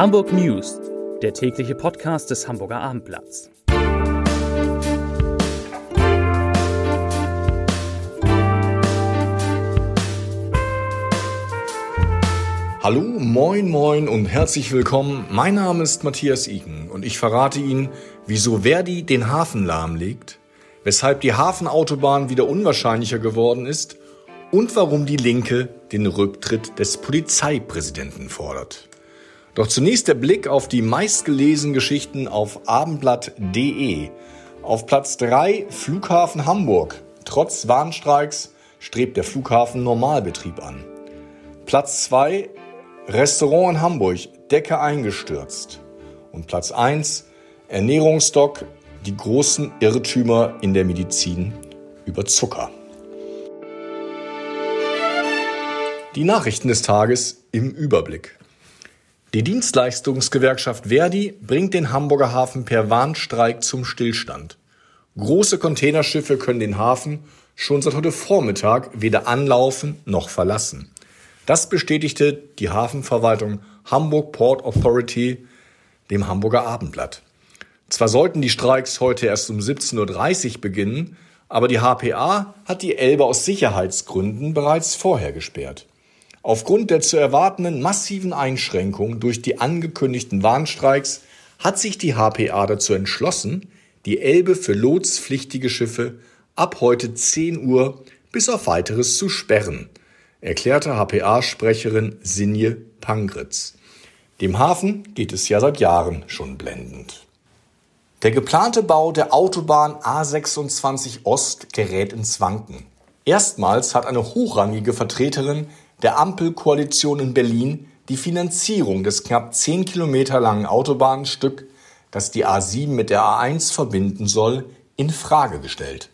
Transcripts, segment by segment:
Hamburg News, der tägliche Podcast des Hamburger Abendblatts. Hallo, moin, moin und herzlich willkommen. Mein Name ist Matthias Iken und ich verrate Ihnen, wieso Verdi den Hafen lahmlegt, weshalb die Hafenautobahn wieder unwahrscheinlicher geworden ist und warum die Linke den Rücktritt des Polizeipräsidenten fordert. Doch zunächst der Blick auf die meistgelesenen Geschichten auf abendblatt.de. Auf Platz 3 Flughafen Hamburg. Trotz Warnstreiks strebt der Flughafen Normalbetrieb an. Platz 2 Restaurant in Hamburg, Decke eingestürzt. Und Platz 1 Ernährungsdoc, die großen Irrtümer in der Medizin über Zucker. Die Nachrichten des Tages im Überblick. Die Dienstleistungsgewerkschaft Verdi bringt den Hamburger Hafen per Warnstreik zum Stillstand. Große Containerschiffe können den Hafen schon seit heute Vormittag weder anlaufen noch verlassen. Das bestätigte die Hafenverwaltung Hamburg Port Authority dem Hamburger Abendblatt. Zwar sollten die Streiks heute erst um 17.30 Uhr beginnen, aber die HPA hat die Elbe aus Sicherheitsgründen bereits vorher gesperrt. Aufgrund der zu erwartenden massiven Einschränkungen durch die angekündigten Warnstreiks hat sich die HPA dazu entschlossen, die Elbe für lotspflichtige Schiffe ab heute 10 Uhr bis auf weiteres zu sperren, erklärte HPA-Sprecherin Sinje Pangritz. Dem Hafen geht es ja seit Jahren schon blendend. Der geplante Bau der Autobahn A26 Ost gerät ins Wanken. Erstmals hat eine hochrangige Vertreterin der Ampelkoalition in Berlin die Finanzierung des knapp zehn Kilometer langen Autobahnstück, das die A7 mit der A1 verbinden soll, in Frage gestellt.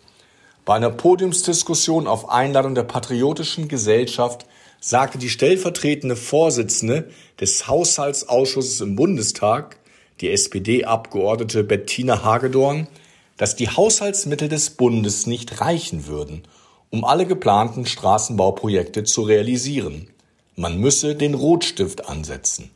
Bei einer Podiumsdiskussion auf Einladung der Patriotischen Gesellschaft sagte die stellvertretende Vorsitzende des Haushaltsausschusses im Bundestag, die SPD-Abgeordnete Bettina Hagedorn, dass die Haushaltsmittel des Bundes nicht reichen würden, um alle geplanten Straßenbauprojekte zu realisieren. Man müsse den Rotstift ansetzen.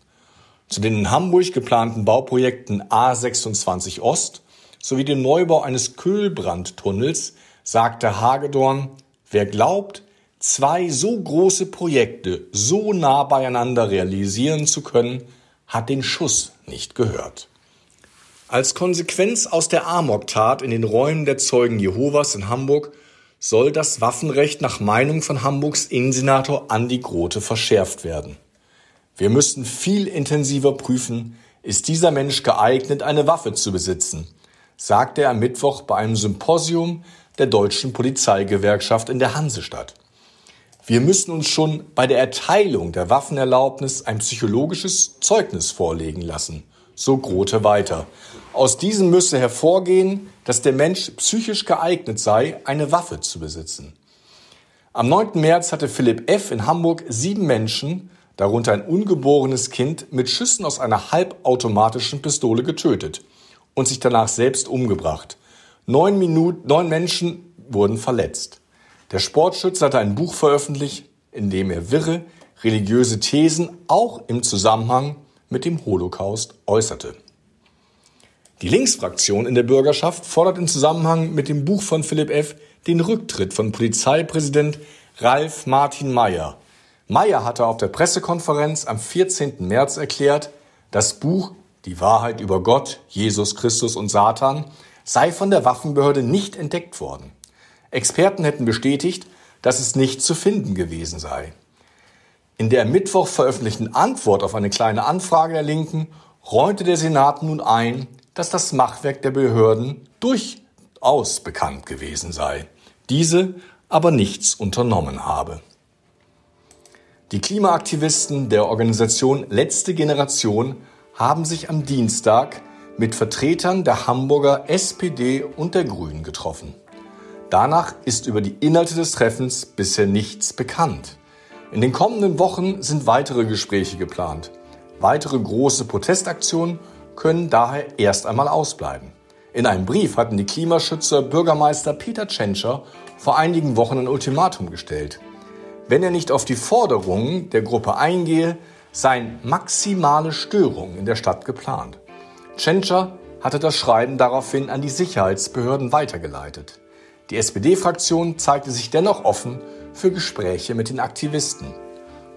Zu den in Hamburg geplanten Bauprojekten A26 Ost sowie dem Neubau eines Kühlbrandtunnels sagte Hagedorn, wer glaubt, zwei so große Projekte so nah beieinander realisieren zu können, hat den Schuss nicht gehört. Als Konsequenz aus der Amok-Tat in den Räumen der Zeugen Jehovas in Hamburg soll das Waffenrecht nach Meinung von Hamburgs Innensenator Andi Grote verschärft werden. Wir müssen viel intensiver prüfen, ist dieser Mensch geeignet, eine Waffe zu besitzen, sagte er am Mittwoch bei einem Symposium der deutschen Polizeigewerkschaft in der Hansestadt. Wir müssen uns schon bei der Erteilung der Waffenerlaubnis ein psychologisches Zeugnis vorlegen lassen, so Grote weiter. Aus diesem müsse hervorgehen, dass der Mensch psychisch geeignet sei, eine Waffe zu besitzen. Am 9. März hatte Philipp F. in Hamburg sieben Menschen, darunter ein ungeborenes Kind, mit Schüssen aus einer halbautomatischen Pistole getötet und sich danach selbst umgebracht. Neun, Minuten, neun Menschen wurden verletzt. Der Sportschütze hatte ein Buch veröffentlicht, in dem er wirre, religiöse Thesen auch im Zusammenhang mit dem Holocaust äußerte. Die Linksfraktion in der Bürgerschaft fordert im Zusammenhang mit dem Buch von Philipp F. den Rücktritt von Polizeipräsident Ralf Martin Mayer. Mayer hatte auf der Pressekonferenz am 14. März erklärt, das Buch Die Wahrheit über Gott, Jesus Christus und Satan sei von der Waffenbehörde nicht entdeckt worden. Experten hätten bestätigt, dass es nicht zu finden gewesen sei. In der Mittwoch veröffentlichten Antwort auf eine kleine Anfrage der Linken räumte der Senat nun ein, dass das Machwerk der Behörden durchaus bekannt gewesen sei, diese aber nichts unternommen habe. Die Klimaaktivisten der Organisation Letzte Generation haben sich am Dienstag mit Vertretern der Hamburger SPD und der Grünen getroffen. Danach ist über die Inhalte des Treffens bisher nichts bekannt. In den kommenden Wochen sind weitere Gespräche geplant. Weitere große Protestaktionen können daher erst einmal ausbleiben. In einem Brief hatten die Klimaschützer Bürgermeister Peter Tschentscher vor einigen Wochen ein Ultimatum gestellt. Wenn er nicht auf die Forderungen der Gruppe eingehe, seien maximale Störungen in der Stadt geplant. Tschentscher hatte das Schreiben daraufhin an die Sicherheitsbehörden weitergeleitet. Die SPD-Fraktion zeigte sich dennoch offen für Gespräche mit den Aktivisten.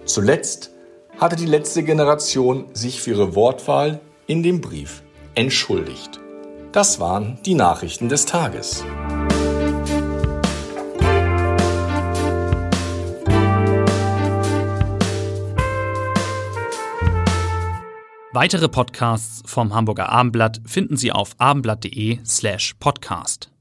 Zuletzt hatte die letzte Generation sich für ihre Wortwahl in dem Brief entschuldigt. Das waren die Nachrichten des Tages. Weitere Podcasts vom Hamburger Abendblatt finden Sie auf abendblatt.de slash podcast.